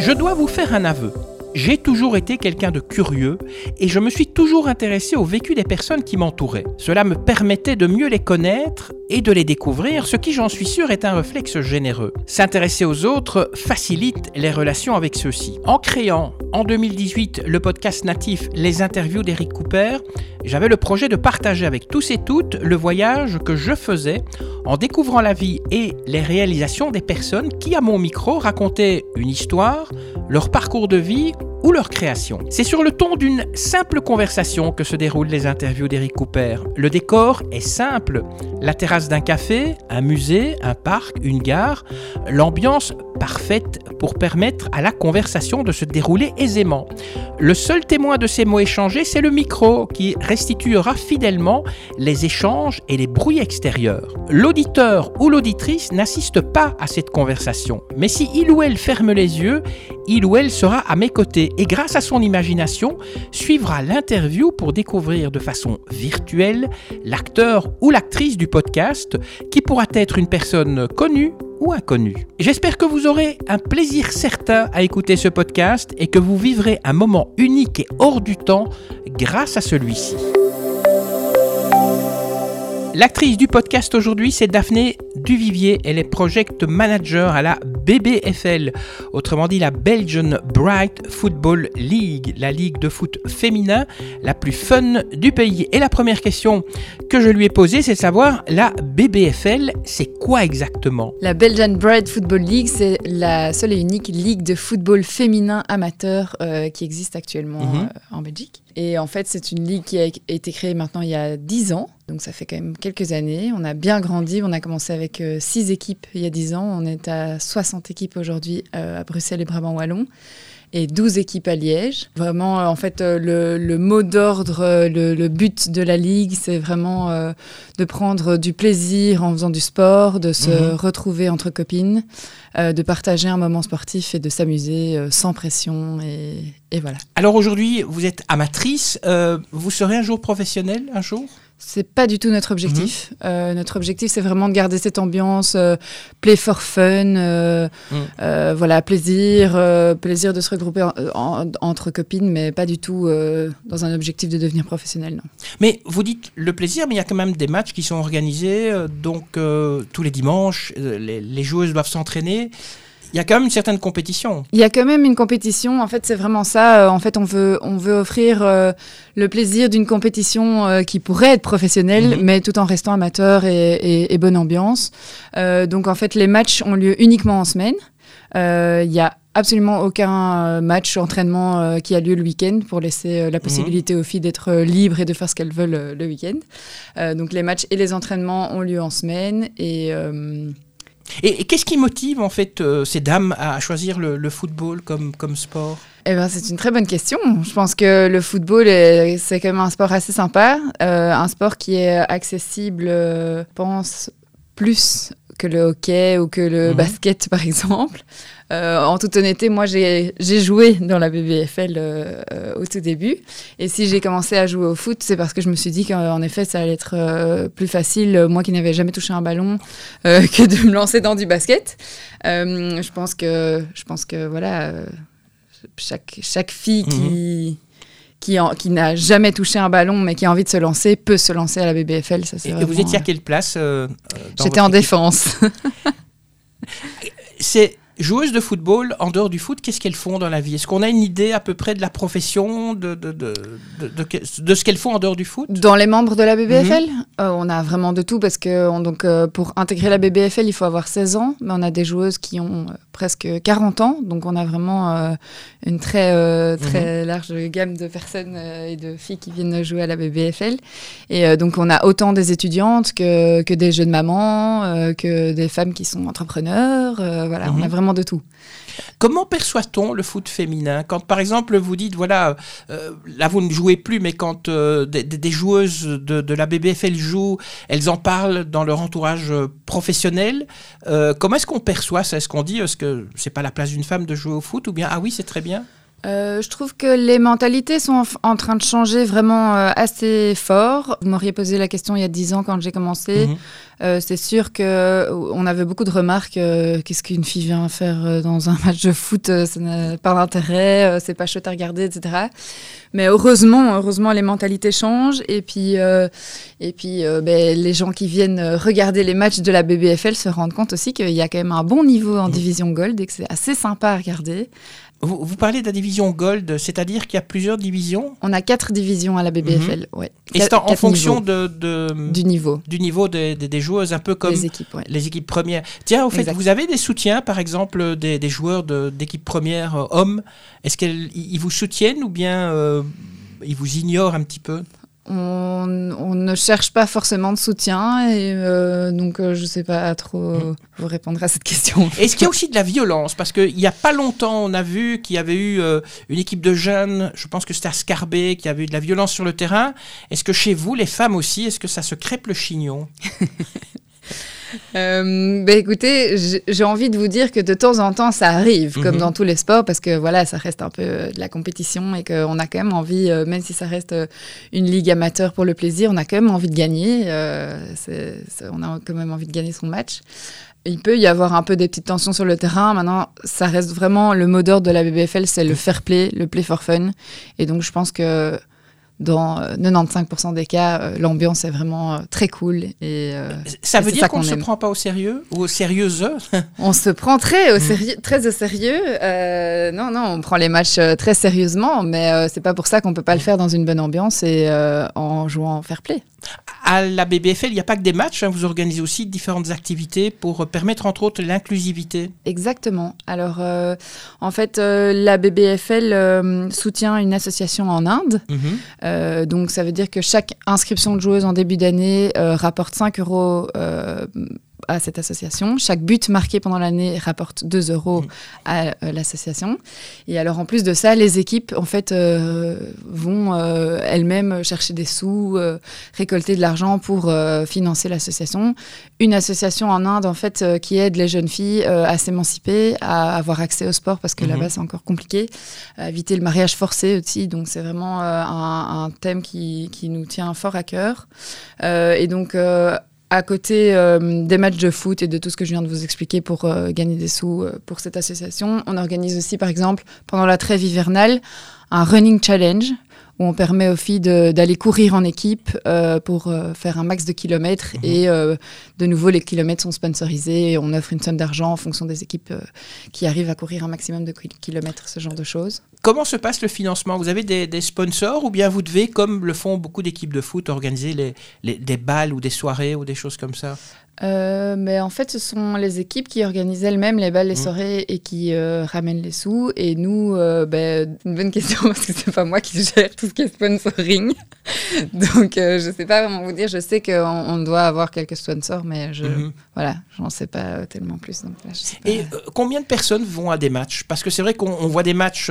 Je dois vous faire un aveu. J'ai toujours été quelqu'un de curieux et je me suis toujours intéressé au vécu des personnes qui m'entouraient. Cela me permettait de mieux les connaître et de les découvrir, ce qui j'en suis sûr est un réflexe généreux. S'intéresser aux autres facilite les relations avec ceux-ci. En créant en 2018 le podcast natif Les interviews d'Eric Cooper, j'avais le projet de partager avec tous et toutes le voyage que je faisais en découvrant la vie et les réalisations des personnes qui, à mon micro, racontaient une histoire, leur parcours de vie ou leur création. C'est sur le ton d'une simple conversation que se déroulent les interviews d'Eric Cooper. Le décor est simple. La terrasse d'un café, un musée, un parc, une gare, l'ambiance parfaite pour permettre à la conversation de se dérouler aisément. Le seul témoin de ces mots échangés, c'est le micro qui restituera fidèlement les échanges et les bruits extérieurs. L'auditeur ou l'auditrice n'assiste pas à cette conversation, mais si il ou elle ferme les yeux, il ou elle sera à mes côtés et grâce à son imagination suivra l'interview pour découvrir de façon virtuelle l'acteur ou l'actrice du podcast qui pourra être une personne connue ou inconnue. J'espère que vous aurez un plaisir certain à écouter ce podcast et que vous vivrez un moment unique et hors du temps grâce à celui-ci. L'actrice du podcast aujourd'hui, c'est Daphné Duvivier. Elle est project manager à la BBFL, autrement dit la Belgian Bright Football League, la ligue de foot féminin la plus fun du pays. Et la première question que je lui ai posée, c'est de savoir la BBFL, c'est quoi exactement? La Belgian Bright Football League, c'est la seule et unique ligue de football féminin amateur euh, qui existe actuellement Mhm. euh, en Belgique. Et en fait, c'est une ligue qui a été créée maintenant il y a 10 ans. Donc ça fait quand même quelques années. On a bien grandi. On a commencé avec 6 équipes il y a 10 ans. On est à 60 équipes aujourd'hui euh, à Bruxelles et Brabant-Wallon. Et 12 équipes à Liège. Vraiment, euh, en fait, euh, le, le mot d'ordre, euh, le, le but de la ligue, c'est vraiment euh, de prendre du plaisir en faisant du sport, de se Mhm. retrouver entre copines, euh, de partager un moment sportif et de s'amuser euh, sans pression. Et, et voilà. Alors aujourd'hui, vous êtes amatrice, vous serez un jour professionnel un jour? C'est pas du tout notre objectif. Euh, notre objectif, c'est vraiment de garder cette ambiance euh, play for fun, euh, Mhm. voilà, plaisir, plaisir de se regrouper en- en- entre copines, mais pas du tout dans un objectif de devenir professionnel, non. Mais vous dites le plaisir, mais il y a quand même des matchs qui sont organisés, donc tous les dimanches, les, les joueuses doivent s'entraîner. Il y a quand même une certaine compétition. Il y a quand même une compétition. En fait, c'est vraiment ça. Euh, En fait, on veut, on veut offrir euh, le plaisir d'une compétition euh, qui pourrait être professionnelle, Mhm. mais tout en restant amateur et, et- et bonne ambiance. Euh, donc, en fait, les matchs ont lieu uniquement en semaine. Il y a absolument aucun match entraînement euh, qui a lieu le week-end pour laisser euh, la possibilité aux filles d'être euh, libres et de faire ce qu'elles veulent le week-end. Donc les matchs et les entraînements ont lieu en semaine et Et, qu'est-ce qui motive en fait euh, ces dames à choisir le, football comme, comme sport? Eh ben, c'est une très bonne question. Je pense que le football, est- c'est quand même un sport assez sympa, euh, un sport qui est accessible, euh, pense, plus que le hockey ou que le Mhm. basket, par exemple. Euh, en toute honnêteté, moi, j'ai joué dans la BBFL euh, euh, au tout début. Et si j'ai commencé à jouer au foot, c'est parce que je me suis dit qu'en effet, ça allait être euh, plus facile, euh, moi qui n'avais jamais touché un ballon, euh, que de me lancer dans du basket. Euh, je pense que, je pense que voilà, euh, chaque, chaque fille qui, qui, en- qui n'a jamais touché un ballon mais qui a envie de se lancer peut se lancer à la BBFL. Ça, c'est Et, vous étiez à quelle place euh, J'étais en défense. C'est joueuses de football, en dehors du foot, qu'est-ce qu'elles font dans la vie? Est-ce qu'on a une idée à peu près de la profession, de, de, de, de, ce qu'elles font en dehors du foot? Dans les membres de la BBFL, Mhm. euh, on a vraiment de tout parce que on- donc, euh, pour intégrer la BBFL, il faut avoir 16 ans, mais on a des joueuses qui ont euh, presque 40 ans, donc on a vraiment euh, une très, très large gamme de personnes et de filles qui viennent jouer à la BBFL. Et donc on a autant des étudiantes que, que des jeunes mamans, que des femmes qui sont entrepreneurs, voilà, on Mhm. a vraiment de tout. Comment perçoit-on le foot féminin? Quand par exemple vous dites, voilà, euh, là vous ne jouez plus, mais quand euh, des, joueuses de, de la BBFL jouent, elles en parlent dans leur entourage professionnel, euh, comment est-ce qu'on perçoit ça? Est-ce qu'on dit, est-ce que c'est pas la place d'une femme de jouer au foot? Ou bien, ah oui, c'est très bien? Euh, je trouve que les mentalités sont en, train de changer vraiment euh, assez fort. Vous m'auriez posé la question il y a dix ans quand j'ai commencé. Mhm. Euh, c'est sûr que on avait beaucoup de remarques. Qu'est-ce qu'une fille vient faire dans un match de foot Ça n'a pas d'intérêt, c'est pas chouette à regarder, etc. Mais heureusement, heureusement, les mentalités changent. Et puis, et puis ben, les gens qui viennent regarder les matchs de la BBFL se rendent compte aussi qu'il y a quand même un bon niveau en mhm. division Gold et que c'est assez sympa à regarder. Vous, parlez de la division Gold, c'est-à-dire qu'il y a plusieurs divisions On a quatre divisions à la BBFL, mhm. Et c'est en, fonction de, du niveau, du niveau des, joueuses, un peu comme les équipes, les équipes premières. Tiens, au fait, vous avez des soutiens, par exemple, des, joueurs d'équipe première euh, hommes. Est-ce qu'ils vous soutiennent ou bien euh, ils vous ignorent un petit peu? On, ne cherche pas forcément de soutien et euh, donc euh, je ne sais pas trop mm. vous répondre à cette question. Est-ce qu'il y a aussi de la violence? Parce qu'il n'y a pas longtemps, on a vu qu'il y avait eu euh, une équipe de jeunes, je pense que c'était à Scarbet, qui avait eu de la violence sur le terrain. Est-ce que chez vous, les femmes aussi, est-ce que ça se crêpe le chignon? euh, bah écoutez, j'ai envie de vous dire que de temps en temps, ça arrive, comme mhm. dans tous les sports, parce que voilà, ça reste un peu de la compétition et qu'on a quand même envie, euh, même si ça reste euh, une ligue amateur pour le plaisir, on a quand même envie de gagner. Euh, on a quand même envie de gagner son match. Il peut y avoir un peu des petites tensions sur le terrain. Maintenant, ça reste vraiment le mot d'ordre de la BBFL, c'est le fair play, le play for fun. Et donc, je pense que dans 95% euh, des cas, euh, l'ambiance est vraiment euh, très cool. Et, ça veut dire qu'on ne se prend pas au sérieux ou au sérieux On se prend très au sérieux. Très au sérieux. non, non, on prend les matchs très sérieusement, mais c'est pas pour ça qu'on peut pas le faire dans une bonne ambiance et en jouant fair play à la BBFL, il n'y a pas que des matchs, hein. vous organisez aussi différentes activités pour permettre entre autres l'inclusivité. Exactement. Alors, euh, en fait, euh, la BBFL euh, soutient une association en Inde. Mhm. donc, ça veut dire que chaque inscription de joueuse en début d'année rapporte 5 euros à cette association. Chaque but marqué pendant l'année rapporte 2 euros mmh. à euh, l'association. Et alors, en plus de ça, les équipes, en fait, euh, vont euh, elles-mêmes chercher des sous, récolter de l'argent pour financer l'association. Une association en Inde, en fait, qui aide les jeunes filles à s'émanciper, à avoir accès au sport, parce que mmh. là-bas, c'est encore compliqué, à éviter le mariage forcé aussi. Donc, c'est vraiment un, un, thème qui, qui, nous tient fort à cœur. et donc, à côté euh, des matchs de foot et de tout ce que je viens de vous expliquer pour euh, gagner des sous euh, pour cette association, on organise aussi, par exemple, pendant la trêve hivernale, un running challenge où on permet aux filles d'aller courir en équipe euh, pour euh, faire un max de kilomètres. Mhm. Et euh, de nouveau, les kilomètres sont sponsorisés et on offre une somme d'argent en fonction des équipes qui arrivent à courir un maximum de kilomètres, ce genre de choses. Comment se passe le financement? Vous avez des, sponsors ou bien vous devez, comme le font beaucoup d'équipes de foot, organiser les, des balles ou des soirées ou des choses comme ça? Euh, mais en fait, ce sont les équipes qui organisent elles-mêmes les balles, les mmh. soirées et qui euh, ramènent les sous. Et nous, euh, ben, une bonne question parce que c'est pas moi qui gère tout ce qui est sponsoring. Donc, je sais pas vraiment vous dire. Je sais qu'on on doit avoir quelques sponsors, mais je, mmh. voilà, j'en sais pas tellement plus. Et combien de personnes vont à des matchs? Parce que c'est vrai qu'on voit des matchs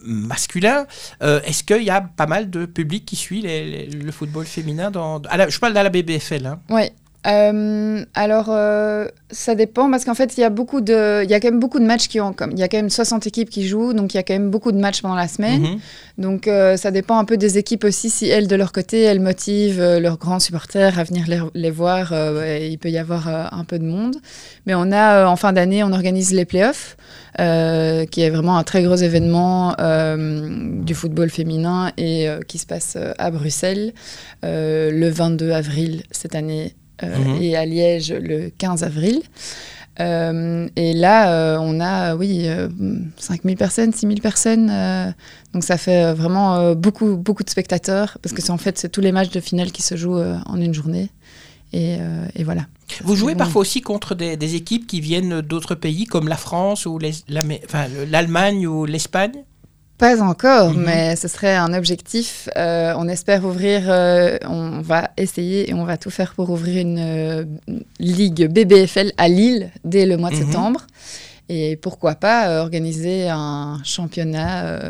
masculins. Est-ce qu'il y a pas mal de public qui suit le football féminin dans, Je parle de la BBFL. Hein. Oui. Euh, alors, euh, ça dépend parce qu'en fait, il y a beaucoup de, il y a quand même beaucoup de matchs qui ont, comme, il y a quand même 60 équipes qui jouent, donc il y a quand même beaucoup de matchs pendant la semaine. Mhm. Donc, euh, ça dépend un peu des équipes aussi. Si elles, de leur côté, elles motivent leurs grands supporters à venir les, voir, il peut y avoir un peu de monde. Mais on a, en fin d'année, on organise les playoffs, qui est vraiment un très gros événement du football féminin et qui se passe à Bruxelles le 22 avril cette année euh, mhm. et à Liège le 15 avril. Euh, et là, euh, on a, oui, 5000 personnes, 6000 personnes. donc ça fait vraiment beaucoup, beaucoup de spectateurs, parce que c'est en fait, c'est tous les matchs de finale qui se jouent en une journée. Et, et voilà. Vous jouez parfois aussi contre des, des équipes qui viennent d'autres pays, comme la France ou l'Allemagne ou l'Espagne? Pas encore, mhm. mais ce serait un objectif. Euh, on espère ouvrir, euh, on va essayer et on va tout faire pour ouvrir une euh, ligue BBFL à Lille dès le mois de mhm. septembre. Et pourquoi pas organiser un championnat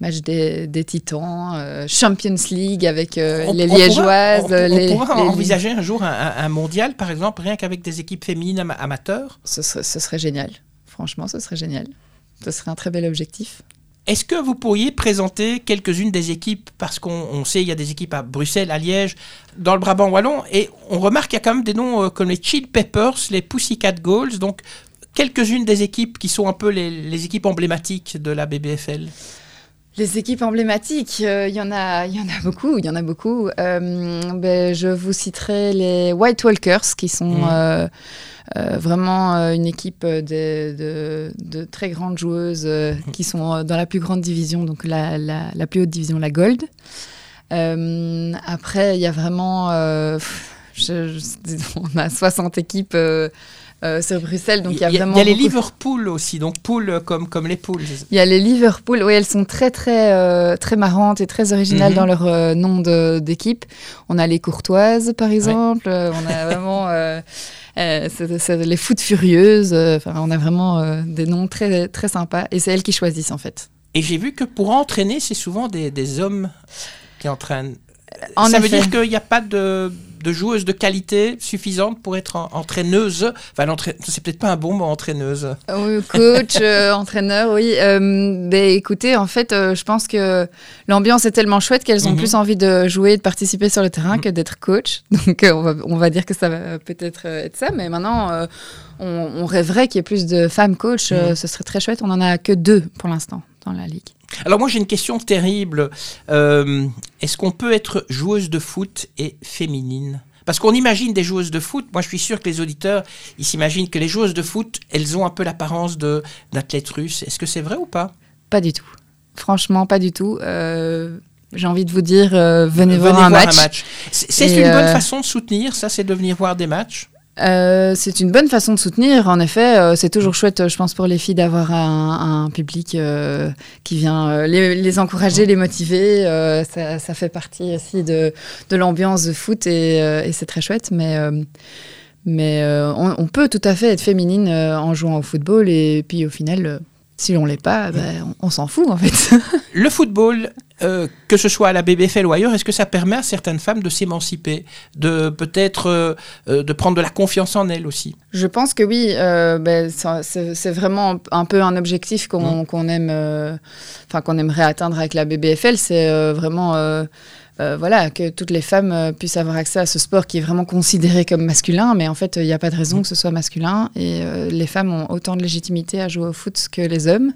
match des, titans, Champions League avec les Liégeoises. on, pourra envisager un jour un, mondial, par exemple, rien qu'avec des équipes féminines amateurs? Ce serait, ce serait génial. Franchement, ce serait génial. Ce serait un très bel objectif. Est-ce que vous pourriez présenter quelques-unes des équipes? Parce qu'on sait, il y a des équipes à Bruxelles, à Liège, dans le Brabant Wallon, et on remarque qu'il y a quand même des noms euh, comme les Chill Peppers, les Pussycat Goals, donc quelques-unes des équipes qui sont un peu les, équipes emblématiques de la BBFL. Les équipes emblématiques, euh, il y en a, il y en a beaucoup, il y en a beaucoup. Euh, ben, je vous citerai les White Walkers, qui sont mmh. Euh, vraiment une équipe de, très grandes joueuses euh, qui sont dans la plus grande division, donc la, plus haute division, la Gold. après, il y a vraiment... on a 60 équipes euh, sur Bruxelles. Donc il y a, vraiment. Il y a les Liverpool aussi, donc pool comme, comme les poules. Il y a les Liverpool, oui, elles sont très très euh, très marrantes et très originales mhm. dans leur euh, nom d'équipe. On a les Courtoises par exemple, on a vraiment les Foot Furieuses. Enfin, on a vraiment des noms très très sympas et c'est elles qui choisissent en fait. Et j'ai vu que pour entraîner, c'est souvent des, des hommes qui entraînent. ça veut dire qu'il n'y a pas de de joueuses de qualité suffisante pour être entraîneuse. Enfin, c'est peut-être pas un bon mot, entraîneuse. Oui, coach, euh, entraîneur, oui. Euh, ben, écoutez, en fait, euh, je pense que l'ambiance est tellement chouette qu'elles ont mhm. plus envie de jouer, de participer sur le terrain mhm. que d'être coach. Donc, on va, on, va, dire que ça va peut-être être ça. Mais maintenant, on, rêverait qu'il y ait plus de femmes coach. Mhm. ce serait très chouette. On en a que deux pour l'instant dans la ligue. Alors moi j'ai une question terrible. Euh, est-ce qu'on peut être joueuse de foot et féminine? Parce qu'on imagine des joueuses de foot, moi je suis sûr que les auditeurs, ils s'imaginent que les joueuses de foot, elles ont un peu l'apparence d'athlètes russes. Est-ce que c'est vrai ou pas? Pas du tout. Franchement, pas du tout. Euh, j'ai envie de vous dire, euh, venez, voir, un, match. match. C'est une bonne façon de soutenir, ça, c'est de venir voir des matchs? Euh, c'est une bonne façon de soutenir. En effet, euh, c'est toujours chouette, je pense, pour les filles d'avoir un, public euh, qui vient les, encourager, les motiver. Ça, fait partie aussi de, l'ambiance de foot et, c'est très chouette. Mais, mais on, peut tout à fait être féminine en jouant au football et puis au final, si on l'est pas, ben, on, s'en fout en fait. le football, euh, que ce soit à la BBFL ou ailleurs, est-ce que ça permet à certaines femmes de s'émanciper, de peut-être euh, euh, de prendre de la confiance en elles aussi? Je pense que oui. Ben, c'est vraiment un peu un objectif qu'on mmh. aime, enfin qu'on aimerait atteindre avec la BBFL. C'est vraiment euh, voilà, que toutes les femmes euh, puissent avoir accès à ce sport qui est vraiment considéré comme masculin, mais en fait, il n'y a pas de raison que ce soit masculin. Et euh, les femmes ont autant de légitimité à jouer au foot que les hommes.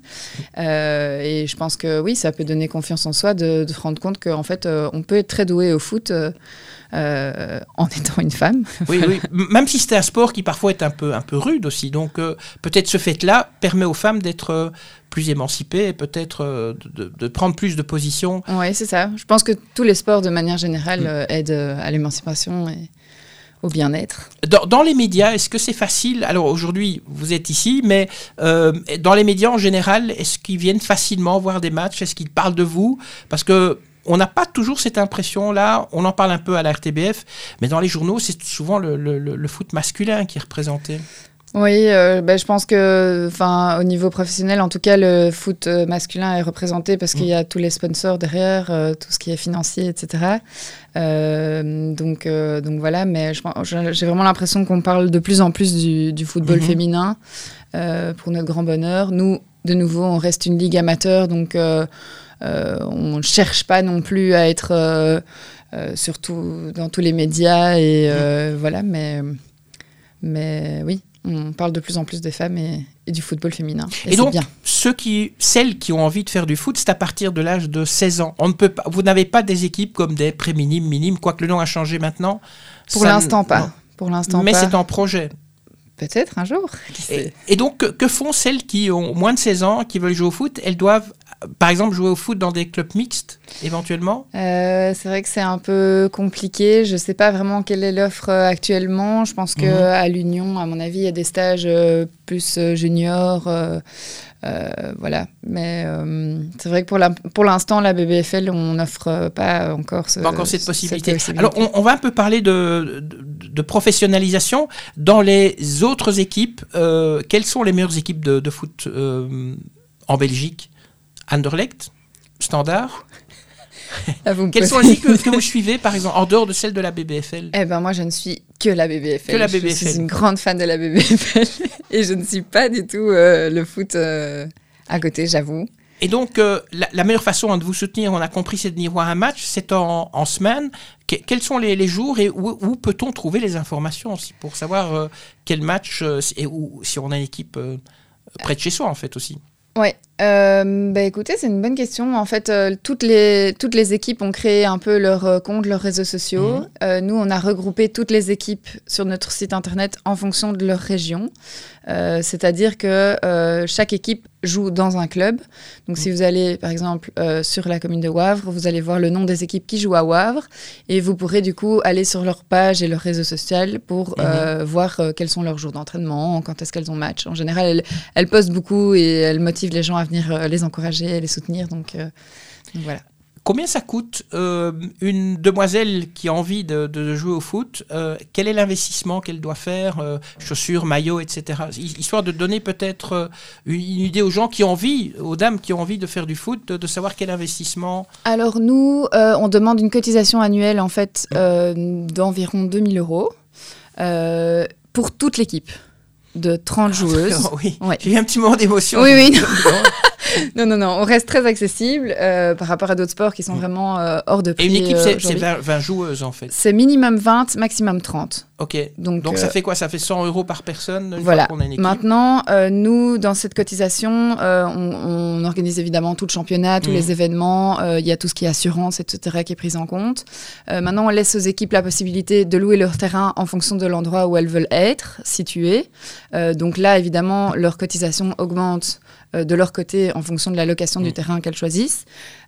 et je pense que oui, ça peut donner confiance en soi de, se rendre compte qu'en fait, on peut être très doué au foot. En étant une femme. Oui, oui. Même si c'est un sport qui parfois est un peu, un peu rude aussi. Donc peut-être ce fait-là permet aux femmes d'être plus émancipée et peut-être euh, de, prendre plus de position. Oui, c'est ça. Je pense que tous les sports, de manière générale, mm. euh, aident euh, à l'émancipation et au bien-être. Dans, les médias, est-ce que c'est facile? Alors aujourd'hui, vous êtes ici, mais dans les médias en général, est-ce qu'ils viennent facilement voir des matchs? Est-ce qu'ils parlent de vous? Parce que on n'a pas toujours cette impression-là. On en parle un peu à la RTBF, mais dans les journaux, c'est souvent le, le, foot masculin qui est représenté. Oui, euh, ben, je pense que, enfin, au niveau professionnel, en tout cas, le foot euh, masculin est représenté parce qu'il y a tous les sponsors derrière, euh, tout ce qui est financier, etc. donc, donc voilà, mais j'ai vraiment l'impression qu'on parle de plus en plus du, football mm-hmm. féminin pour notre grand bonheur. Nous, de nouveau, on reste une ligue amateur, donc on ne cherche pas non plus à être surtout dans tous les médias et voilà, mais mais oui on parle de plus en plus des femmes et, du football féminin. Et, donc, ceux qui, celles qui ont envie de faire du foot, c'est à partir de l'âge de 16 ans. On ne peut pas, vous n'avez pas des équipes comme des pré-minimes, minimes, quoique le nom a changé maintenant. Pour l'instant pas. Pour l'instant Mais c'est en projet. Peut-être un jour. Et, donc, que, font celles qui ont moins de 16 ans, qui veulent jouer au foot? Elles doivent, par exemple, jouer au foot dans des clubs mixtes, éventuellement? Euh, C'est vrai que c'est un peu compliqué. Je ne sais pas vraiment quelle est l'offre euh, actuellement. Je pense qu'à mhm. l'Union, à mon avis, il y a des stages euh, plus juniors. Voilà. Mais c'est vrai que pour, la, pour l'instant, la BBFL, on n'offre pas encore, ce, encore cette, possibilité. Alors, on, va un peu parler de, de, professionnalisation. Dans les autres équipes, quelles sont les meilleures équipes de, de foot en Belgique? Anderlecht? Standard? Ah, Quelles sont les équipes que, vous suivez, par exemple, en dehors de celles de la BBFL Eh ben moi, je ne suis que la BBFL. Que la BBFL. Je suis une grande fan de la BBFL et je ne suis pas du tout euh, le foot euh, à côté, j'avoue. Et donc, euh, la, meilleure façon hein, de vous soutenir, on a compris, c'est de venir voir un match, c'est en, semaine. quels sont les, jours et où, peut-on trouver les informations aussi pour savoir quel match et où, si on a une équipe près de chez soi, en fait, aussi? Oui, euh, bah écoutez, c'est une bonne question. En fait, euh, toutes, les, toutes les équipes ont créé un peu leur euh, compte, leurs réseaux sociaux. Mhm. Euh, nous, on a regroupé toutes les équipes sur notre site internet en fonction de leur région. C'est-à-dire que chaque équipe joue dans un club. Donc, si mhm. vous allez, par exemple, sur la commune de Wavre, vous allez voir le nom des équipes qui jouent à Wavre et vous pourrez du coup aller sur leur page et leur réseau social pour mhm. voir quels sont leurs jours d'entraînement, quand est-ce qu'elles ont match. En général, elles, elles postent beaucoup et elles motivent les gens à venir euh, les encourager, les soutenir. Donc, euh, voilà. Combien ça coûte euh, une demoiselle qui a envie de, jouer au foot Quel est l'investissement qu'elle doit faire Chaussures, maillots, etc. Histoire de donner peut-être une, idée aux gens qui ont envie, aux dames qui ont envie de faire du foot, de, savoir quel investissement. Alors nous, on demande une cotisation annuelle en fait d'environ 2000 euros pour toute l'équipe de 30 joueuses. oui, j'ai eu un petit moment d'émotion. Oui, oui. non, non, non, on reste très accessible euh, par rapport à d'autres sports qui sont mm. vraiment euh, hors de prix. Et une équipe, c'est 20, euh, joueuses en fait C'est minimum 20, maximum 30. Ok. Donc, Donc ça fait quoi? Ça fait 100 euros par personne Voilà. Maintenant, nous, dans cette cotisation, on, organise évidemment tout le championnat, tous mm. les événements, il y a tout ce qui est assurance, etc., qui est pris en compte. maintenant, on laisse aux équipes la possibilité de louer leur terrain en fonction de l'endroit où elles veulent être situées. donc là, évidemment, leur cotisation augmente euh, de leur côté en fonction de la location du mm. terrain qu'elles choisissent.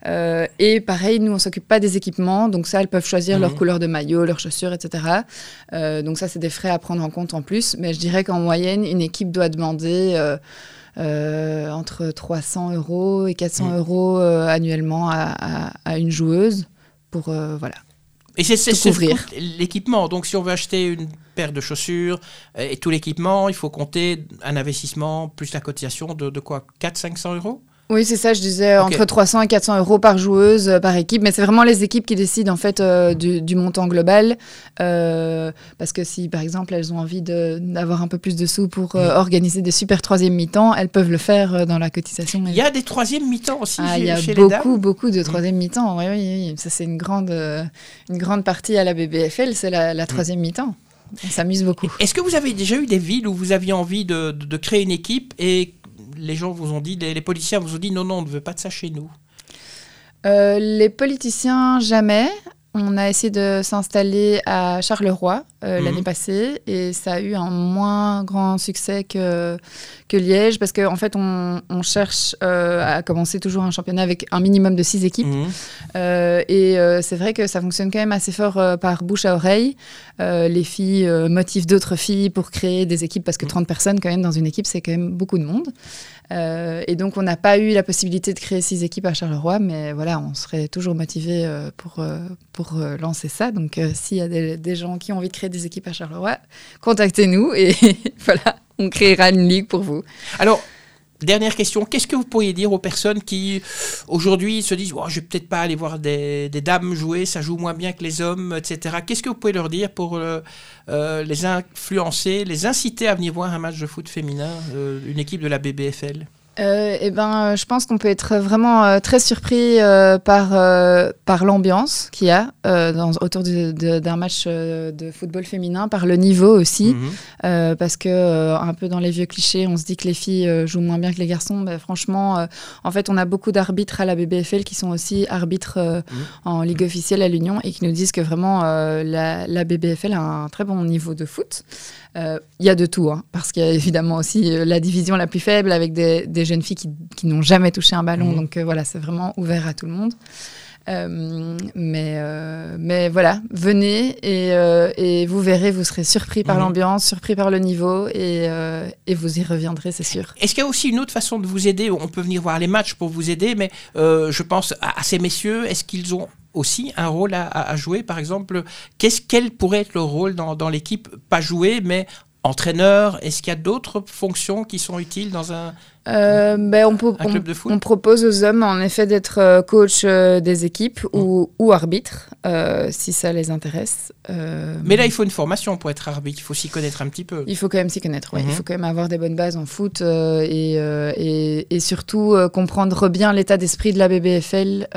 Euh, et pareil, nous, on s'occupe pas des équipements, donc ça, elles peuvent choisir leur mm. couleur de maillot, leurs chaussures, etc. Euh, donc ça, c'est des frais à prendre en compte en plus. Mais je dirais qu'en moyenne, une équipe doit demander entre 300 euros et 400 mm. euros annuellement à, à, une joueuse pour voilà et c'est l'équipement. Donc, si on veut acheter une paire de chaussures euh, et tout l'équipement, il faut compter un investissement plus la cotisation de, de quoi? 400-500 euros? Oui, c'est ça, je disais entre 300 et 400 euros par joueuse, euh, par équipe, mais c'est vraiment les équipes qui décident en fait euh, du, montant global, euh, parce que si par exemple elles ont envie d'avoir un peu plus de sous pour organiser des super troisième mi-temps, elles peuvent le faire dans la cotisation. Il y a des troisième mi-temps aussi ah, Il y a beaucoup, beaucoup de troisième mi-temps, oui, oui, oui, ça c'est une grande, une grande partie à la BBFL, c'est la, la troisième mi-temps. On s'amuse beaucoup. Est-ce que vous avez déjà eu des villes où vous aviez envie de, de créer une équipe et les gens vous ont dit, les, politiciens vous ont dit non, non, on ne veut pas de ça chez nous euh, Les politiciens, jamais. On a essayé de s'installer à Charleroi euh, mhm. l'année passée et ça a eu un moins grand succès que, que Liège parce qu'en en fait, on, cherche euh, à commencer toujours un championnat avec un minimum de six équipes. Mhm. et c'est vrai que ça fonctionne quand même assez fort par bouche à oreille. les filles motivent d'autres filles pour créer des équipes parce que 30 mhm. personnes, quand même, dans une équipe, c'est quand même beaucoup de monde. Euh, et donc, on n'a pas eu la possibilité de créer six équipes à Charleroi, mais voilà, on serait toujours motivé euh, pour, euh, pour lancer ça. Donc, s'il y a des, gens qui ont envie de créer des équipes à Charleroi, contactez-nous et voilà, on créera une ligue pour vous. Alors, Dernière question, qu'est-ce que vous pourriez dire aux personnes qui aujourd'hui se disent oh, je vais peut-être pas aller voir des, dames jouer, ça joue moins bien que les hommes, etc. Qu'est-ce que vous pouvez leur dire pour les influencer, les inciter à venir voir un match de foot féminin, une équipe de la BBFL euh, eh ben, je pense qu'on peut être vraiment euh, très surpris euh, par, par l'ambiance qu'il y a dans, autour d'un match de football féminin, par le niveau aussi, mhm. parce que un peu dans les vieux clichés, on se dit que les filles jouent moins bien que les garçons. Mais franchement, en fait, on a beaucoup d'arbitres à la BBFL qui sont aussi arbitres mhm. en ligue officielle à l'Union et qui nous disent que vraiment la, la, BBFL a un très bon niveau de foot. Il y a de tout, hein, parce qu'il y a évidemment aussi la division la plus faible avec des, des jeunes filles qui, n'ont jamais touché un ballon. Mhm. Donc euh, voilà, c'est vraiment ouvert à tout le monde. Euh, mais, euh, mais voilà, venez et, et, vous verrez, vous serez surpris par mhm. l'ambiance, surpris par le niveau et, et vous y reviendrez, c'est sûr. Est-ce qu'il y a aussi une autre façon de vous aider? On peut venir voir les matchs pour vous aider, mais je pense à, ces messieurs, est-ce qu'ils ont aussi un rôle à, jouer Par exemple, qu'est-ce, quel pourrait être le rôle dans, dans l'équipe? Pas jouer, mais entraîneur. Est-ce qu'il y a d'autres fonctions qui sont utiles dans un, Euh, ben, on, peut- un on- club de foot on propose aux hommes en effet d'être euh, coach euh, des équipes Mm. ou, ou arbitre, euh, si ça les intéresse. Euh, Mais là, il faut une formation pour être arbitre. Il faut s'y connaître un petit peu. il faut quand même s'y connaître, ouais. Il faut quand même avoir des bonnes bases en foot et, et, et surtout comprendre bien l'état d'esprit de la BBFL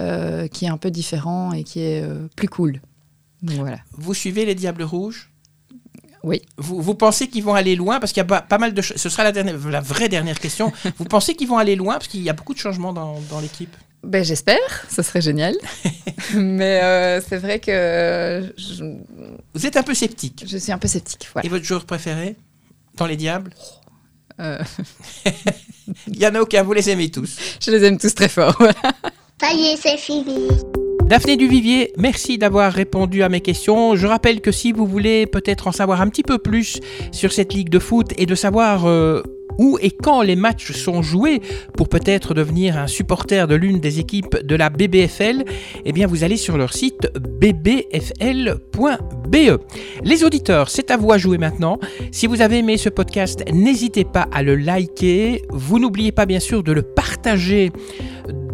qui est un peu différent et qui est plus cool. Donc voilà. Vous suivez les Diables Rouges? Oui. Vous, vous pensez qu'ils vont aller loin Parce qu'il y a pas, pas mal de choses. Ce sera la, dernière, la vraie dernière question. vous pensez qu'ils vont aller loin Parce qu'il y a beaucoup de changements dans, dans l'équipe? Ben, J'espère, ce serait génial. Mais euh, c'est vrai que je, Vous êtes un peu sceptique. je suis un peu sceptique. Voilà. Et votre joueur préféré? Dans les Diables? Euh, Il y en a aucun, vous les aimez tous. je les aime tous très fort. voilà. Ça y est, c'est fini. Daphné Duvivier, merci d'avoir répondu à mes questions. Je rappelle que si vous voulez peut-être en savoir un petit peu plus sur cette ligue de foot et de savoir euh, où et quand les matchs sont joués pour peut-être devenir un supporter de l'une des équipes de la BBFL, eh bien vous allez sur leur site bbfl.be. Les auditeurs, c'est à vous à jouer maintenant. Si vous avez aimé ce podcast, n'hésitez pas à le liker. Vous n'oubliez pas bien sûr de le partager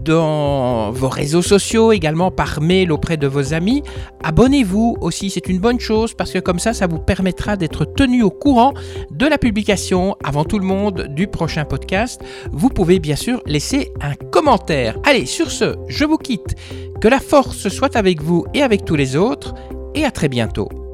dans vos réseaux sociaux, également par mail auprès de vos amis. Abonnez-vous aussi, c'est une bonne chose parce que comme ça, ça vous permettra d'être tenu au courant de la publication avant tout le monde du prochain podcast. Vous pouvez bien sûr laisser un commentaire. Allez, sur ce, je vous quitte. Que la force soit avec vous et avec tous les autres et à très bientôt.